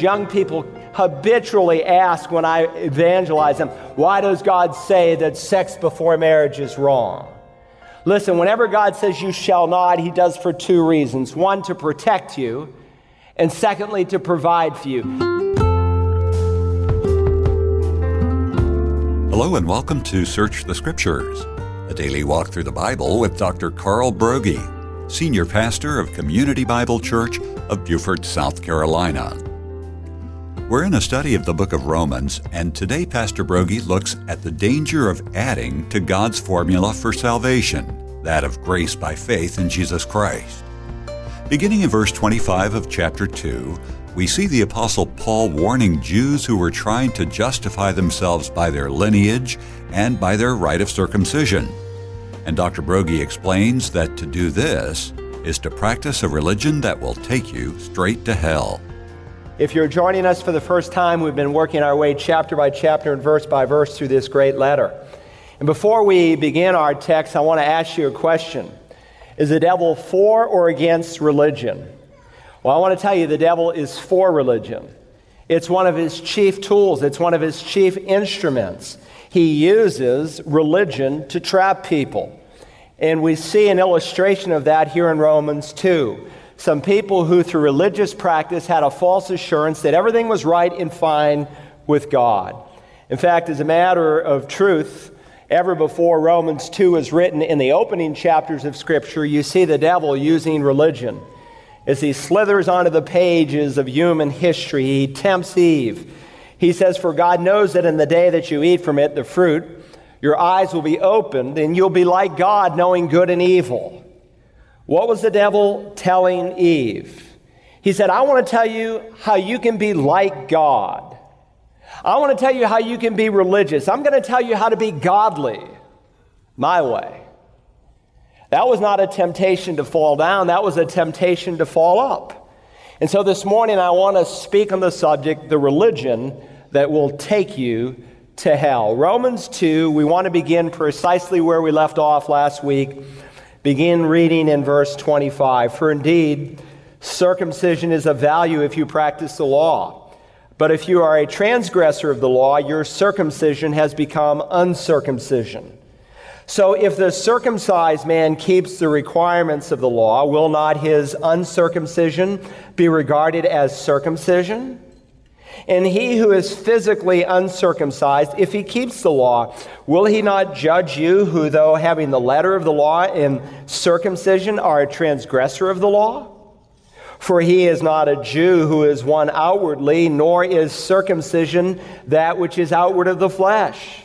young people habitually ask when I evangelize them, why does God say that sex before marriage is wrong? Listen, whenever God says you shall not, he does for two reasons. One, to protect you, and secondly, to provide for you. Hello, and welcome to Search the Scriptures, a daily walk through the Bible with Dr. Carl Broggi, Senior Pastor of Community Bible Church of Beaufort, South Carolina. We're in a study of the book of Romans, and today Pastor Broggi looks at the danger of adding to God's formula for salvation, that of grace by faith in Jesus Christ. Beginning in verse 25 of chapter 2, we see the Apostle Paul warning Jews who were trying to justify themselves by their lineage and by their rite of circumcision. And Dr. Broggi explains that to do this is to practice a religion that will take you straight to hell. If you're joining us for the first time, we've been working our way chapter by chapter and verse by verse through this great letter. And before we begin our text, I want to ask you a question Is the devil for or against religion? Well, I want to tell you the devil is for religion. It's one of his chief tools, it's one of his chief instruments. He uses religion to trap people. And we see an illustration of that here in Romans 2 some people who, through religious practice, had a false assurance that everything was right and fine with God. In fact, as a matter of truth, ever before Romans 2 is written, in the opening chapters of Scripture, you see the devil using religion. As he slithers onto the pages of human history, he tempts Eve. He says, For God knows that in the day that you eat from it, the fruit, your eyes will be opened, and you'll be like God, knowing good and evil. What was the devil telling Eve? He said, I want to tell you how you can be like God. I want to tell you how you can be religious. I'm going to tell you how to be godly my way. That was not a temptation to fall down, that was a temptation to fall up. And so this morning, I want to speak on the subject the religion that will take you to hell. Romans 2, we want to begin precisely where we left off last week Begin reading in verse 25. For indeed, circumcision is of value if you practice the law. But if you are a transgressor of the law, your circumcision has become uncircumcision. So if the circumcised man keeps the requirements of the law, will not his uncircumcision be regarded as circumcision? And he who is physically uncircumcised, if he keeps the law, will he not judge you, who, though having the letter of the law in circumcision, are a transgressor of the law? For he is not a Jew who is one outwardly, nor is circumcision that which is outward of the flesh.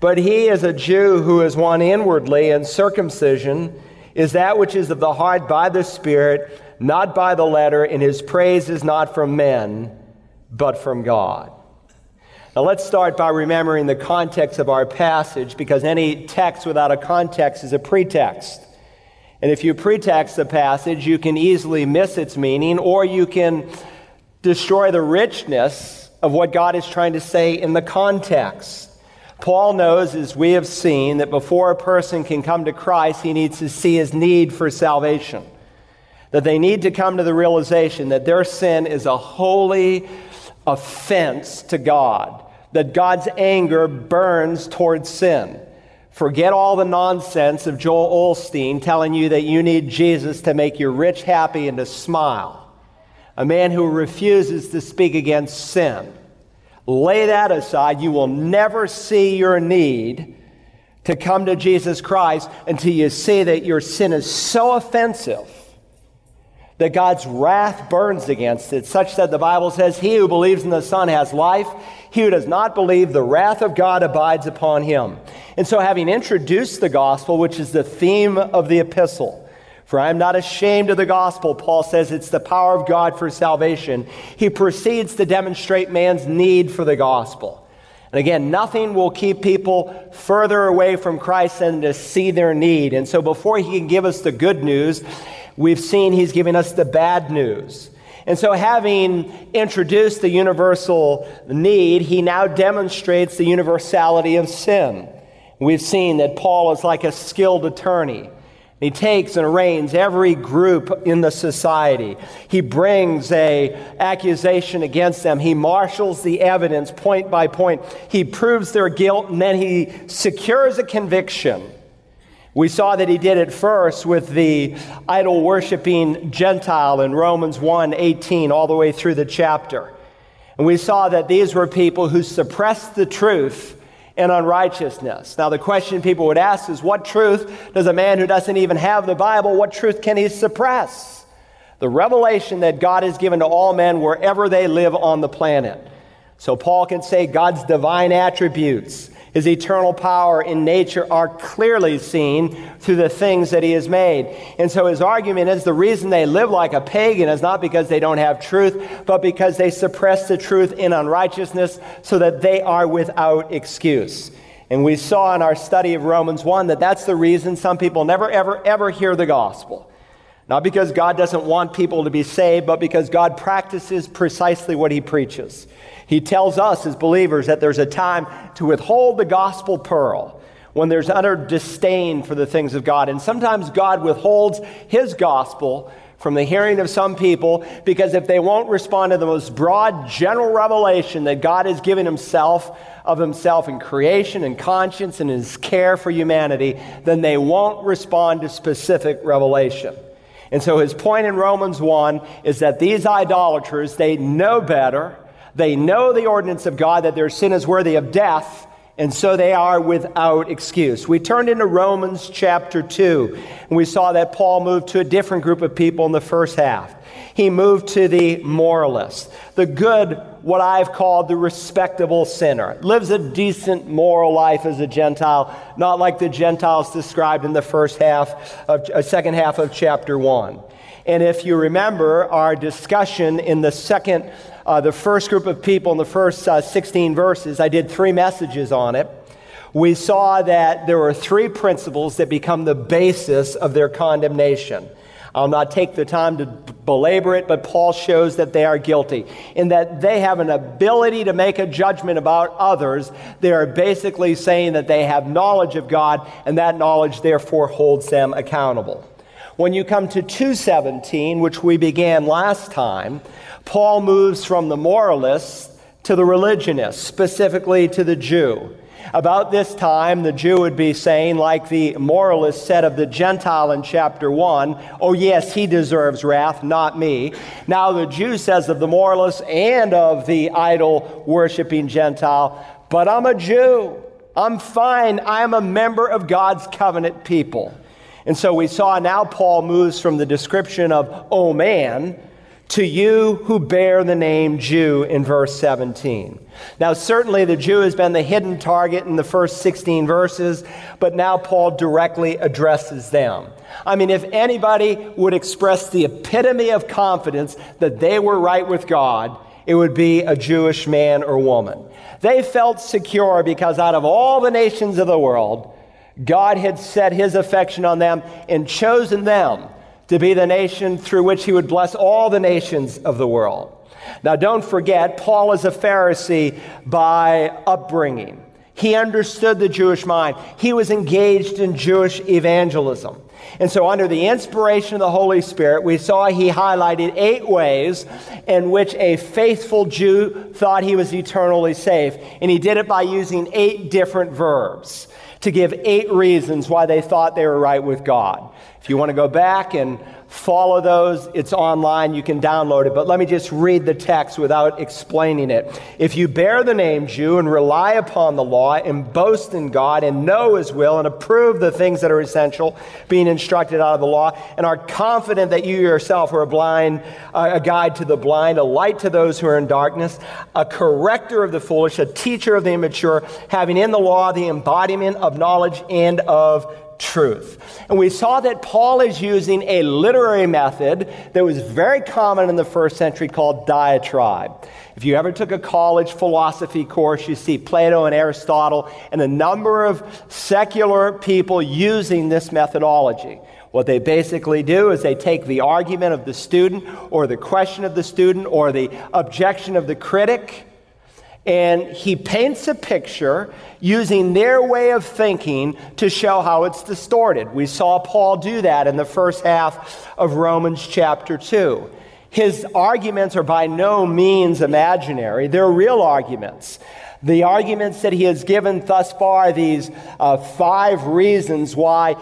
But he is a Jew who is one inwardly, and circumcision is that which is of the heart by the Spirit, not by the letter, and his praise is not from men but from God. Now, let's start by remembering the context of our passage because any text without a context is a pretext. And if you pretext the passage, you can easily miss its meaning or you can destroy the richness of what God is trying to say in the context. Paul knows, as we have seen, that before a person can come to Christ, he needs to see his need for salvation. That they need to come to the realization that their sin is a holy, offense to God, that God's anger burns towards sin. Forget all the nonsense of Joel Osteen telling you that you need Jesus to make you rich, happy, and to smile. A man who refuses to speak against sin. Lay that aside. You will never see your need to come to Jesus Christ until you see that your sin is so offensive that God's wrath burns against it, such that the Bible says, He who believes in the Son has life. He who does not believe, the wrath of God abides upon him. And so, having introduced the gospel, which is the theme of the epistle, for I am not ashamed of the gospel, Paul says it's the power of God for salvation. He proceeds to demonstrate man's need for the gospel. And again, nothing will keep people further away from Christ than to see their need. And so, before he can give us the good news, we've seen he's giving us the bad news. And so, having introduced the universal need, he now demonstrates the universality of sin. We've seen that Paul is like a skilled attorney, He takes and arraigns every group in the society. He brings a accusation against them. He marshals the evidence point by point. He proves their guilt and then he secures a conviction. We saw that he did it first with the idol worshiping Gentile in Romans 1 18, all the way through the chapter. And we saw that these were people who suppressed the truth in unrighteousness. Now, the question people would ask is what truth does a man who doesn't even have the Bible, what truth can he suppress? The revelation that God has given to all men wherever they live on the planet. So, Paul can say God's divine attributes his eternal power in nature are clearly seen through the things that he has made. And so his argument is the reason they live like a pagan is not because they don't have truth, but because they suppress the truth in unrighteousness so that they are without excuse. And we saw in our study of Romans 1 that that's the reason some people never, ever, ever hear the gospel. Not because God doesn't want people to be saved, but because God practices precisely what he preaches. He tells us as believers that there's a time to withhold the gospel pearl when there's utter disdain for the things of God. And sometimes God withholds his gospel from the hearing of some people because if they won't respond to the most broad general revelation that God has given himself of himself in creation and conscience and his care for humanity, then they won't respond to specific revelation. And so his point in Romans 1 is that these idolaters, they know better they know the ordinance of God that their sin is worthy of death, and so they are without excuse. We turned into Romans chapter 2, and we saw that Paul moved to a different group of people in the first half. He moved to the moralist, the good, what I've called the respectable sinner. Lives a decent moral life as a Gentile, not like the Gentiles described in the first half of, uh, second half of chapter 1. And if you remember our discussion in the second uh, the first group of people in the first uh, 16 verses. I did three messages on it. We saw that there were three principles that become the basis of their condemnation. I'll not take the time to belabor it, but Paul shows that they are guilty in that they have an ability to make a judgment about others. They are basically saying that they have knowledge of God, and that knowledge therefore holds them accountable. When you come to 217, which we began last time, Paul moves from the moralists to the religionists, specifically to the Jew. About this time, the Jew would be saying, like the moralist said of the Gentile in chapter 1, oh, yes, he deserves wrath, not me. Now, the Jew says of the moralist and of the idol worshiping Gentile, but I'm a Jew. I'm fine. I'm a member of God's covenant people. And so we saw now Paul moves from the description of, oh man, to you who bear the name Jew in verse 17. Now, certainly the Jew has been the hidden target in the first 16 verses, but now Paul directly addresses them. I mean, if anybody would express the epitome of confidence that they were right with God, it would be a Jewish man or woman. They felt secure because out of all the nations of the world, God had set his affection on them and chosen them to be the nation through which he would bless all the nations of the world. Now, don't forget, Paul is a Pharisee by upbringing. He understood the Jewish mind. He was engaged in Jewish evangelism. And so, under the inspiration of the Holy Spirit, we saw he highlighted eight ways in which a faithful Jew thought he was eternally safe. And he did it by using eight different verbs to give eight reasons why they thought they were right with God. If you want to go back and follow those, it's online. You can download it. But let me just read the text without explaining it. If you bear the name Jew and rely upon the law and boast in God and know His will and approve the things that are essential, being instructed out of the law, and are confident that you yourself are a blind, uh, a guide to the blind, a light to those who are in darkness, a corrector of the foolish, a teacher of the immature, having in the law the embodiment of knowledge and of truth. And we saw that Paul is using a literary method that was very common in the first century called diatribe. If you ever took a college philosophy course, you see Plato and Aristotle and a number of secular people using this methodology. What they basically do is they take the argument of the student or the question of the student or the objection of the critic and he paints a picture using their way of thinking to show how it's distorted. We saw Paul do that in the first half of Romans chapter 2. His arguments are by no means imaginary, they're real arguments. The arguments that he has given thus far, these uh, five reasons why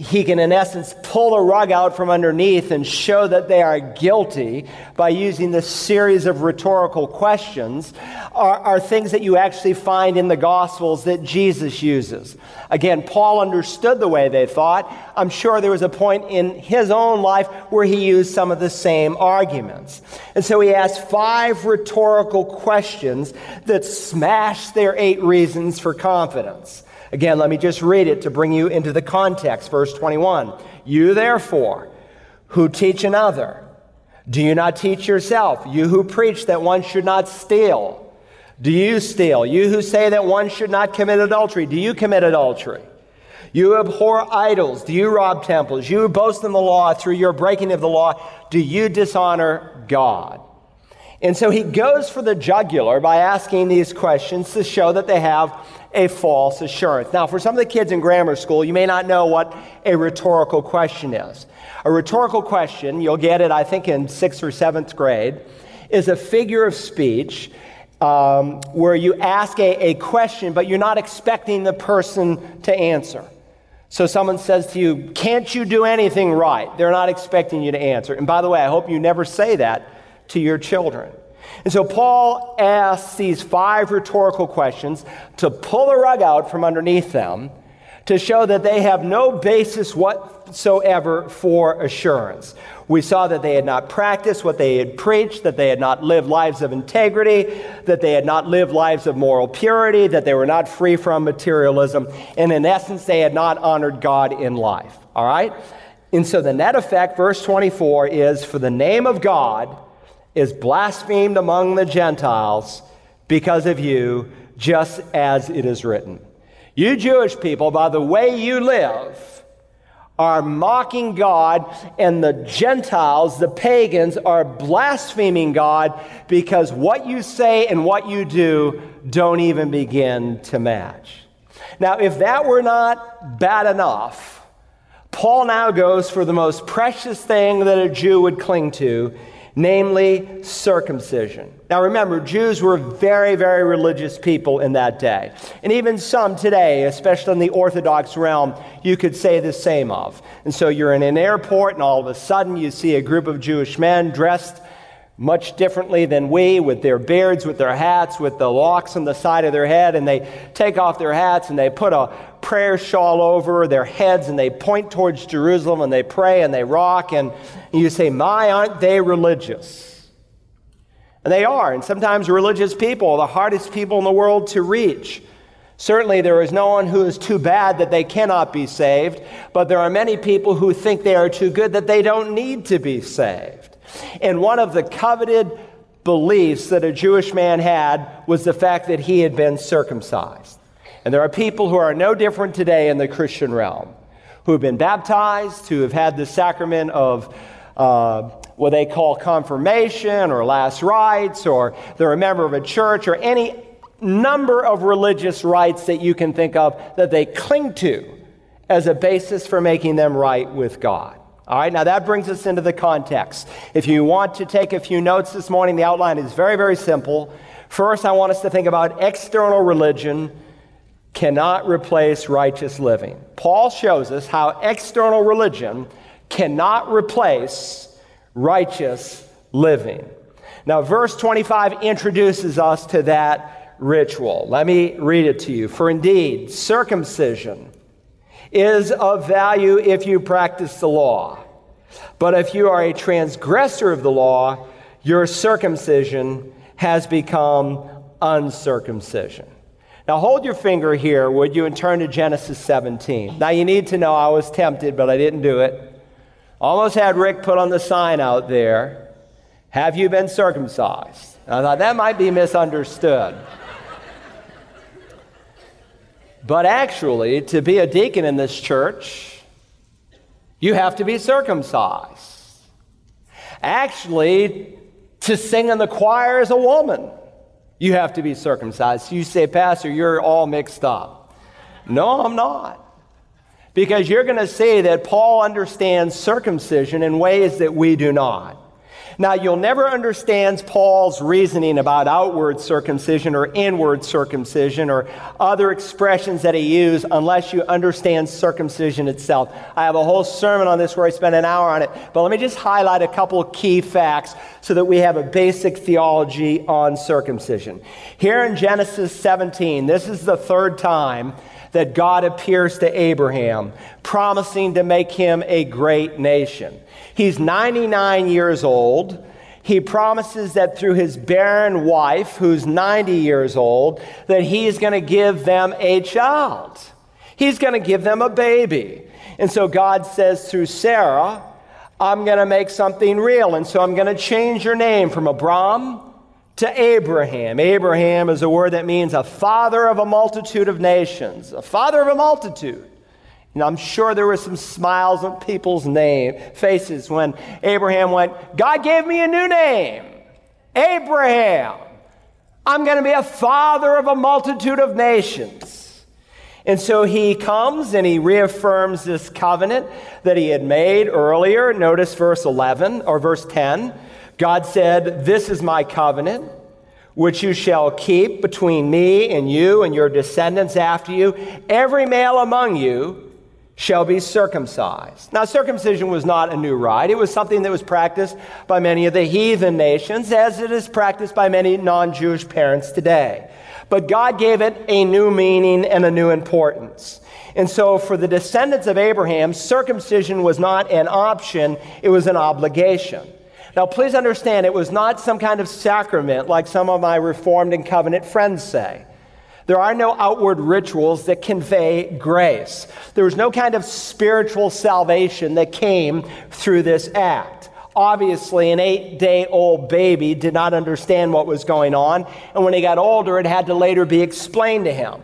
he can, in essence, pull the rug out from underneath and show that they are guilty by using this series of rhetorical questions, are, are, things that you actually find in the Gospels that Jesus uses. Again, Paul understood the way they thought. I'm sure there was a point in his own life where he used some of the same arguments. And so he asked five rhetorical questions that smash their eight reasons for confidence. Again, let me just read it to bring you into the context. Verse 21 You therefore, who teach another, do you not teach yourself? You who preach that one should not steal, do you steal? You who say that one should not commit adultery, do you commit adultery? You abhor idols. Do you rob temples? You boast in the law through your breaking of the law. Do you dishonor God? And so he goes for the jugular by asking these questions to show that they have a false assurance. Now, for some of the kids in grammar school, you may not know what a rhetorical question is. A rhetorical question, you'll get it, I think, in sixth or seventh grade, is a figure of speech um, where you ask a, a question, but you're not expecting the person to answer. So someone says to you, Can't you do anything right? They're not expecting you to answer. And by the way, I hope you never say that to your children. And so Paul asks these five rhetorical questions to pull the rug out from underneath them to show that they have no basis whatsoever for assurance. We saw that they had not practiced what they had preached, that they had not lived lives of integrity, that they had not lived lives of moral purity, that they were not free from materialism, and in essence, they had not honored God in life. All right? And so the net effect, verse 24, is for the name of God is blasphemed among the Gentiles because of you, just as it is written. You Jewish people, by the way you live, are mocking God, and the Gentiles, the pagans, are blaspheming God because what you say and what you do don't even begin to match. Now, if that were not bad enough, Paul now goes for the most precious thing that a Jew would cling to, namely circumcision. Now remember, Jews were very, very religious people in that day. And even some today, especially in the Orthodox realm, you could say the same of. And so you're in an airport, and all of a sudden you see a group of Jewish men dressed much differently than we, with their beards, with their hats, with the locks on the side of their head, and they take off their hats and they put a prayer shawl over their heads and they point towards Jerusalem and they pray and they rock, and you say, My, aren't they religious? And they are, and sometimes religious people the hardest people in the world to reach. Certainly, there is no one who is too bad that they cannot be saved, but there are many people who think they are too good that they don't need to be saved. And one of the coveted beliefs that a Jewish man had was the fact that he had been circumcised. And there are people who are no different today in the Christian realm who have been baptized, who have had the sacrament of uh, what they call confirmation or last rites, or they're a member of a church, or any number of religious rites that you can think of that they cling to as a basis for making them right with God. All right, now that brings us into the context. If you want to take a few notes this morning, the outline is very, very simple. First, I want us to think about external religion cannot replace righteous living. Paul shows us how external religion cannot replace righteous living. Now, verse 25 introduces us to that ritual. Let me read it to you. For indeed, circumcision is of value if you practice the law. But if you are a transgressor of the law, your circumcision has become uncircumcision. Now hold your finger here, would you, and turn to Genesis 17. Now you need to know I was tempted, but I didn't do it. Almost had Rick put on the sign out there Have you been circumcised? And I thought that might be misunderstood. but actually, to be a deacon in this church, you have to be circumcised. Actually, to sing in the choir as a woman, You have to be circumcised. You say, Pastor, you're all mixed up. No, I'm not. Because you're going to say that Paul understands circumcision in ways that we do not. Now, you'll never understand Paul's reasoning about outward circumcision or inward circumcision or other expressions that he used unless you understand circumcision itself. I have a whole sermon on this where I spent an hour on it, but let me just highlight a couple key facts so that we have a basic theology on circumcision. Here in Genesis 17, this is the third time that God appears to Abraham, promising to make him a great nation. He's 99 years old. He promises that through his barren wife, who's 90 years old, that he's going to give them a child. He's going to give them a baby. And so God says through Sarah, I'm going to make something real. And so I'm going to change your name from Abram to Abraham. Abraham is a word that means a father of a multitude of nations, a father of a multitude. And I'm sure there were some smiles on people's name, faces when Abraham went, God gave me a new name, Abraham. I'm going to be a father of a multitude of nations. And so he comes and he reaffirms this covenant that he had made earlier. Notice verse 11 or verse 10. God said, This is my covenant, which you shall keep between me and you and your descendants after you. Every male among you shall be circumcised. Now, circumcision was not a new rite. It was something that was practiced by many of the heathen nations, as it is practiced by many non Jewish parents today. But God gave it a new meaning and a new importance. And so, for the descendants of Abraham, circumcision was not an option, it was an obligation. Now, please understand, it was not some kind of sacrament like some of my Reformed and covenant friends say. There are no outward rituals that convey grace. There was no kind of spiritual salvation that came through this act. Obviously, an eight day old baby did not understand what was going on, and when he got older, it had to later be explained to him.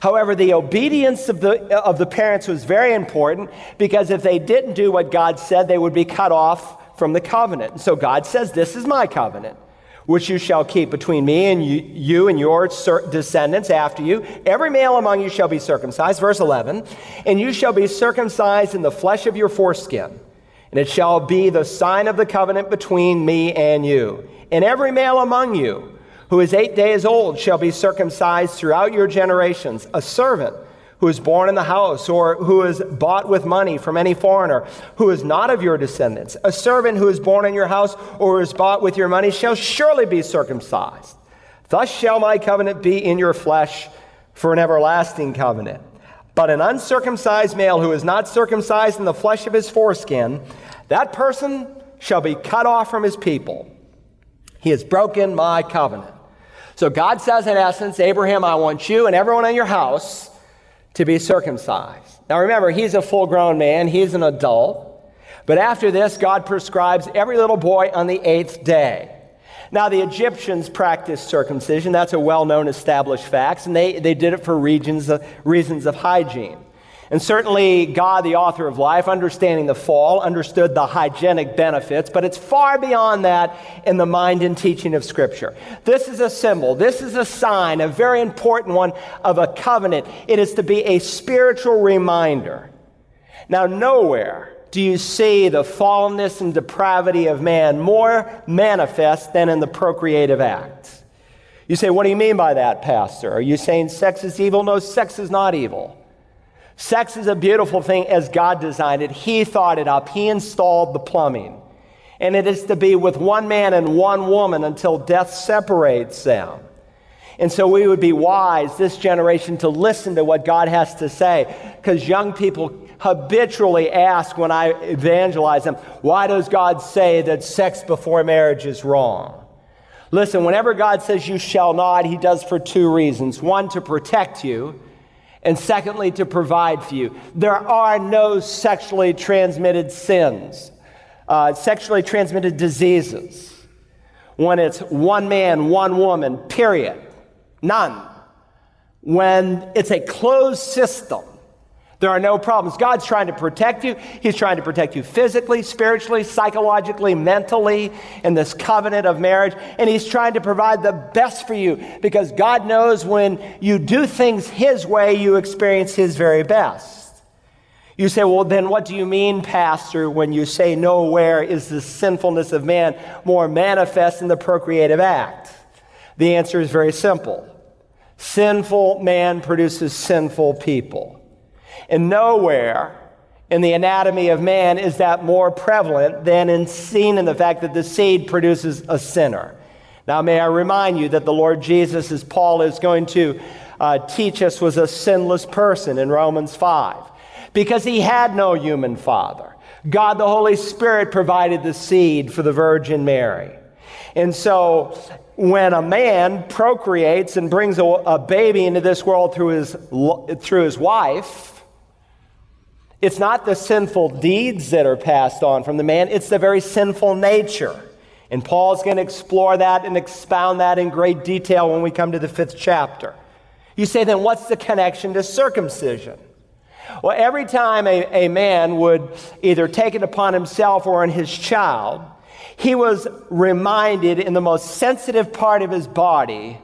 However, the obedience of the, of the parents was very important because if they didn't do what God said, they would be cut off from the covenant. So God says, This is my covenant which you shall keep between me and you, you, and your descendants after you. Every male among you shall be circumcised. Verse 11. And you shall be circumcised in the flesh of your foreskin. And it shall be the sign of the covenant between me and you. And every male among you who is eight days old shall be circumcised throughout your generations. A servant who is born in the house, or who is bought with money from any foreigner, who is not of your descendants. A servant who is born in your house, or is bought with your money, shall surely be circumcised. Thus shall my covenant be in your flesh for an everlasting covenant. But an uncircumcised male who is not circumcised in the flesh of his foreskin, that person shall be cut off from his people. He has broken my covenant. So God says, in essence, Abraham, I want you and everyone in your house to be circumcised. Now remember, he's a full grown man, he's an adult. But after this, God prescribes every little boy on the eighth day. Now, the Egyptians practiced circumcision. That's a well known established fact, and they, they did it for regions of, uh, reasons of hygiene. And certainly, God, the author of life, understanding the fall, understood the hygienic benefits, but it's far beyond that in the mind and teaching of Scripture. This is a symbol, this is a sign, a very important one of a covenant. It is to be a spiritual reminder. Now, nowhere do you see the fallenness and depravity of man more manifest than in the procreative act. You say, What do you mean by that, Pastor? Are you saying sex is evil? No, sex is not evil. Sex is a beautiful thing as God designed it. He thought it up, He installed the plumbing. And it is to be with one man and one woman until death separates them. And so we would be wise, this generation, to listen to what God has to say. Because young people habitually ask when I evangelize them, why does God say that sex before marriage is wrong? Listen, whenever God says you shall not, He does for two reasons. One, to protect you, and secondly, to provide for you. There are no sexually transmitted sins, uh, sexually transmitted diseases. When it's one man, one woman, period. None. When it's a closed system, There are no problems. God's trying to protect you. He's trying to protect you physically, spiritually, psychologically, mentally in this covenant of marriage. And He's trying to provide the best for you because God knows when you do things His way, you experience His very best. You say, well, then what do you mean, Pastor, when you say nowhere is the sinfulness of man more manifest in the procreative act? The answer is very simple. Sinful man produces sinful people. And nowhere in the anatomy of man is that more prevalent than in seen in the fact that the seed produces a sinner. Now, may I remind you that the Lord Jesus, as Paul is going to uh, teach us, was a sinless person in Romans 5 because he had no human father. God the Holy Spirit provided the seed for the Virgin Mary. And so when a man procreates and brings a, a baby into this world through his, through his wife, it's not the sinful deeds that are passed on from the man, it's the very sinful nature. And Paul's going to explore that and expound that in great detail when we come to the fifth chapter. You say, then what's the connection to circumcision? Well, every time a, a man would either take it upon himself or on his child, he was reminded in the most sensitive part of his body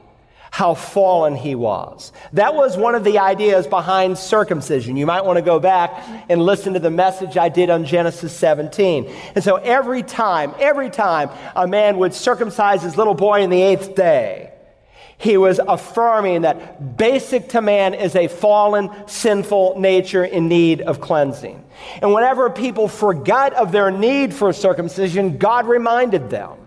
how fallen he was. That was one of the ideas behind circumcision. You might want to go back and listen to the message I did on Genesis 17. And so every time, every time a man would circumcise his little boy in the eighth day, he was affirming that basic to man is a fallen, sinful nature in need of cleansing. And whenever people forgot of their need for circumcision, God reminded them.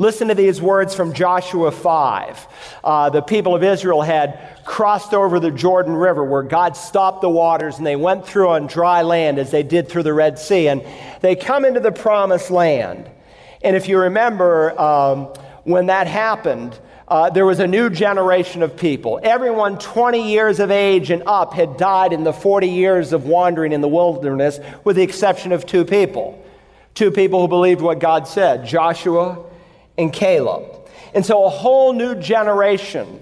Listen to these words from Joshua 5. Uh, the people of Israel had crossed over the Jordan River where God stopped the waters and they went through on dry land as they did through the Red Sea. And they come into the promised land. And if you remember, um, when that happened, uh, there was a new generation of people. Everyone 20 years of age and up had died in the 40 years of wandering in the wilderness, with the exception of two people. Two people who believed what God said Joshua and Caleb. And so a whole new generation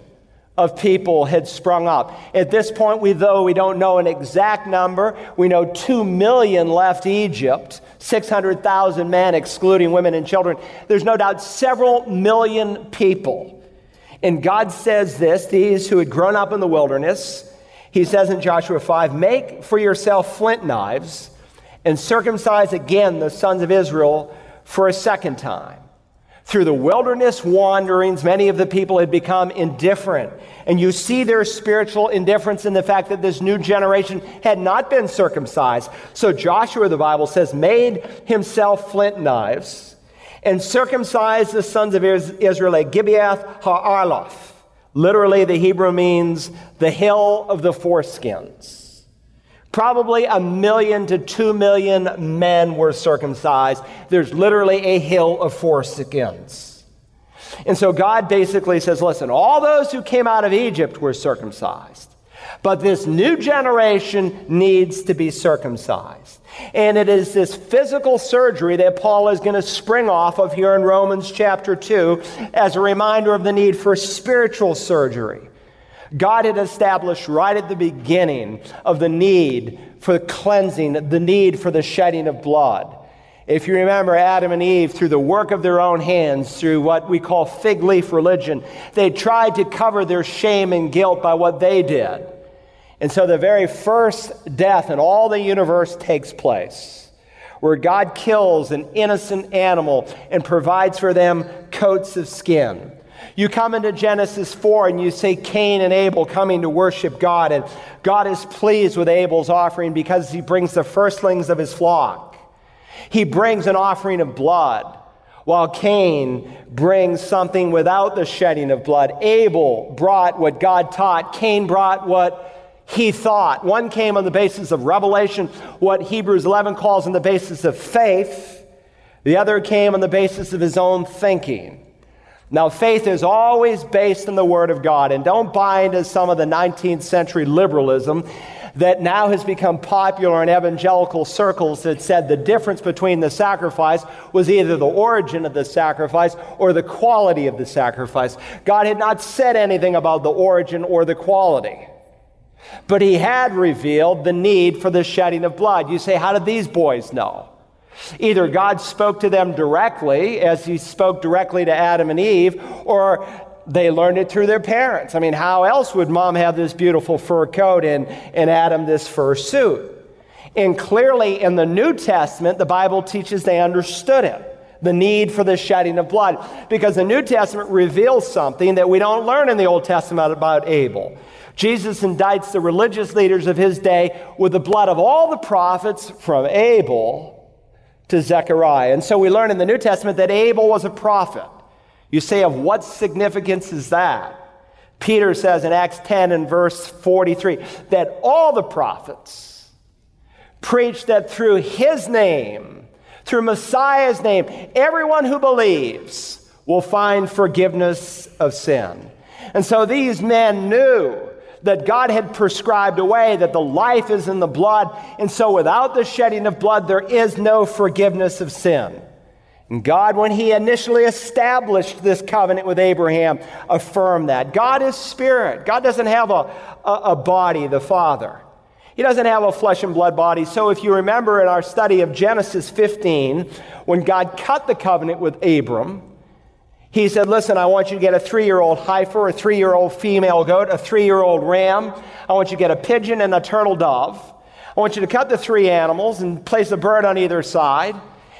of people had sprung up. At this point, we, though we don't know an exact number, we know 2 million left Egypt, 600,000 men, excluding women and children. There's no doubt several million people. And God says this these who had grown up in the wilderness, He says in Joshua 5 make for yourself flint knives and circumcise again the sons of Israel for a second time. Through the wilderness wanderings, many of the people had become indifferent. And you see their spiritual indifference in the fact that this new generation had not been circumcised. So Joshua, the Bible says, made himself flint knives and circumcised the sons of Israel at Gibeath Ha'arloth. Literally, the Hebrew means the hill of the foreskins. Probably a million to two million men were circumcised. There's literally a hill of foreskins. And so God basically says, listen, all those who came out of Egypt were circumcised. But this new generation needs to be circumcised. And it is this physical surgery that Paul is going to spring off of here in Romans chapter 2 as a reminder of the need for spiritual surgery. God had established right at the beginning of the need for cleansing, the need for the shedding of blood. If you remember Adam and Eve, through the work of their own hands, through what we call fig leaf religion, they tried to cover their shame and guilt by what they did. And so the very first death in all the universe takes place, where God kills an innocent animal and provides for them coats of skin. You come into Genesis 4 and you see Cain and Abel coming to worship God, and God is pleased with Abel's offering because he brings the firstlings of his flock. He brings an offering of blood, while Cain brings something without the shedding of blood. Abel brought what God taught, Cain brought what he thought. One came on the basis of revelation, what Hebrews 11 calls on the basis of faith. The other came on the basis of his own thinking. Now, faith is always based on the Word of God, and don't buy into some of the 19th century liberalism that now has become popular in evangelical circles that said the difference between the sacrifice was either the origin of the sacrifice or the quality of the sacrifice. God had not said anything about the origin or the quality. But he had revealed the need for the shedding of blood. You say, how did these boys know? Either God spoke to them directly, as he spoke directly to Adam and Eve, or they learned it through their parents. I mean, how else would mom have this beautiful fur coat and, and Adam this fur suit? And clearly in the New Testament, the Bible teaches they understood it the need for the shedding of blood. Because the New Testament reveals something that we don't learn in the Old Testament about Abel. Jesus indicts the religious leaders of his day with the blood of all the prophets from Abel to Zechariah. And so we learn in the New Testament that Abel was a prophet. You say, of what significance is that? Peter says in Acts 10 and verse 43 that all the prophets preach that through his name, through Messiah's name, everyone who believes will find forgiveness of sin. And so these men knew that God had prescribed a way, that the life is in the blood. And so without the shedding of blood, there is no forgiveness of sin. And God, when He initially established this covenant with Abraham, affirmed that. God is spirit. God doesn't have a, a, a, body, the Father. He doesn't have a flesh and blood body. So if you remember in our study of Genesis 15, when God cut the covenant with Abram, he said, Listen, I want you to get a three year old heifer, a three year old female goat, a three year old ram. I want you to get a pigeon and a turtle dove. I want you to cut the three animals and place a bird on either side.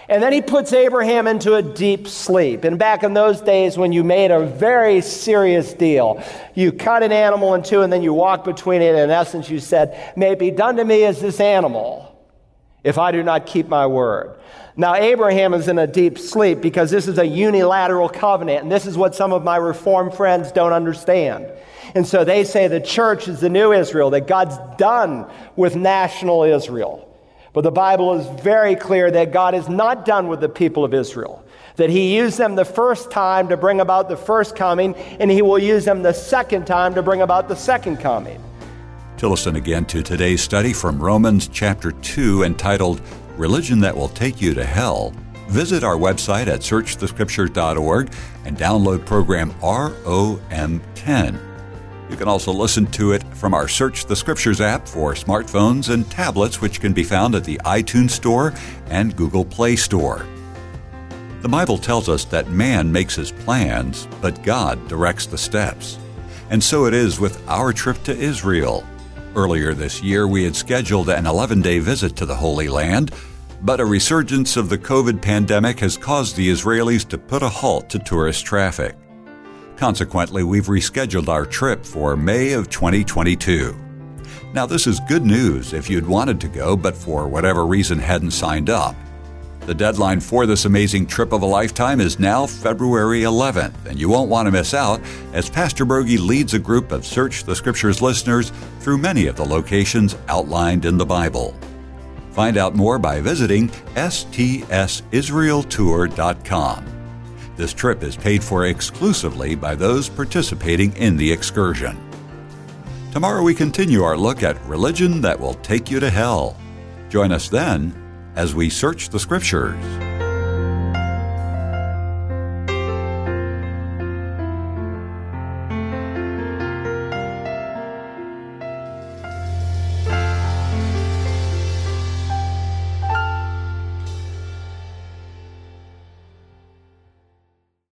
And then he puts Abraham into a deep sleep. And back in those days, when you made a very serious deal, you cut an animal in two and then you walk between it. In essence, you said, May it be done to me as this animal if I do not keep my word. Now, Abraham is in a deep sleep because this is a unilateral covenant. And this is what some of my Reformed friends don't understand. And so they say the church is the new Israel, that God's done with national Israel. But the Bible is very clear that God is not done with the people of Israel, that He used them the first time to bring about the first coming, and He will use them the second time to bring about the second coming. To listen again to today's study from Romans chapter 2 entitled Religion That Will Take You to Hell, visit our website at searchthescriptures.org and download program ROM10. You can also listen to it from our Search the Scriptures app for smartphones and tablets, which can be found at the iTunes Store and Google Play Store. The Bible tells us that man makes his plans, but God directs the steps. And so it is with our trip to Israel. Earlier this year, we had scheduled an 11 day visit to the Holy Land, but a resurgence of the COVID pandemic has caused the Israelis to put a halt to tourist traffic. Consequently, we've rescheduled our trip for May of 2022. Now, this is good news if you'd wanted to go, but for whatever reason hadn't signed up. The deadline for this amazing trip of a lifetime is now February 11th, and you won't want to miss out as Pastor Broggi leads a group of Search the Scriptures listeners through many of the locations outlined in the Bible. Find out more by visiting stsisraeltour.com. This trip is paid for exclusively by those participating in the excursion. Tomorrow we continue our look at religion that will take you to hell. Join us then as we search the Scriptures.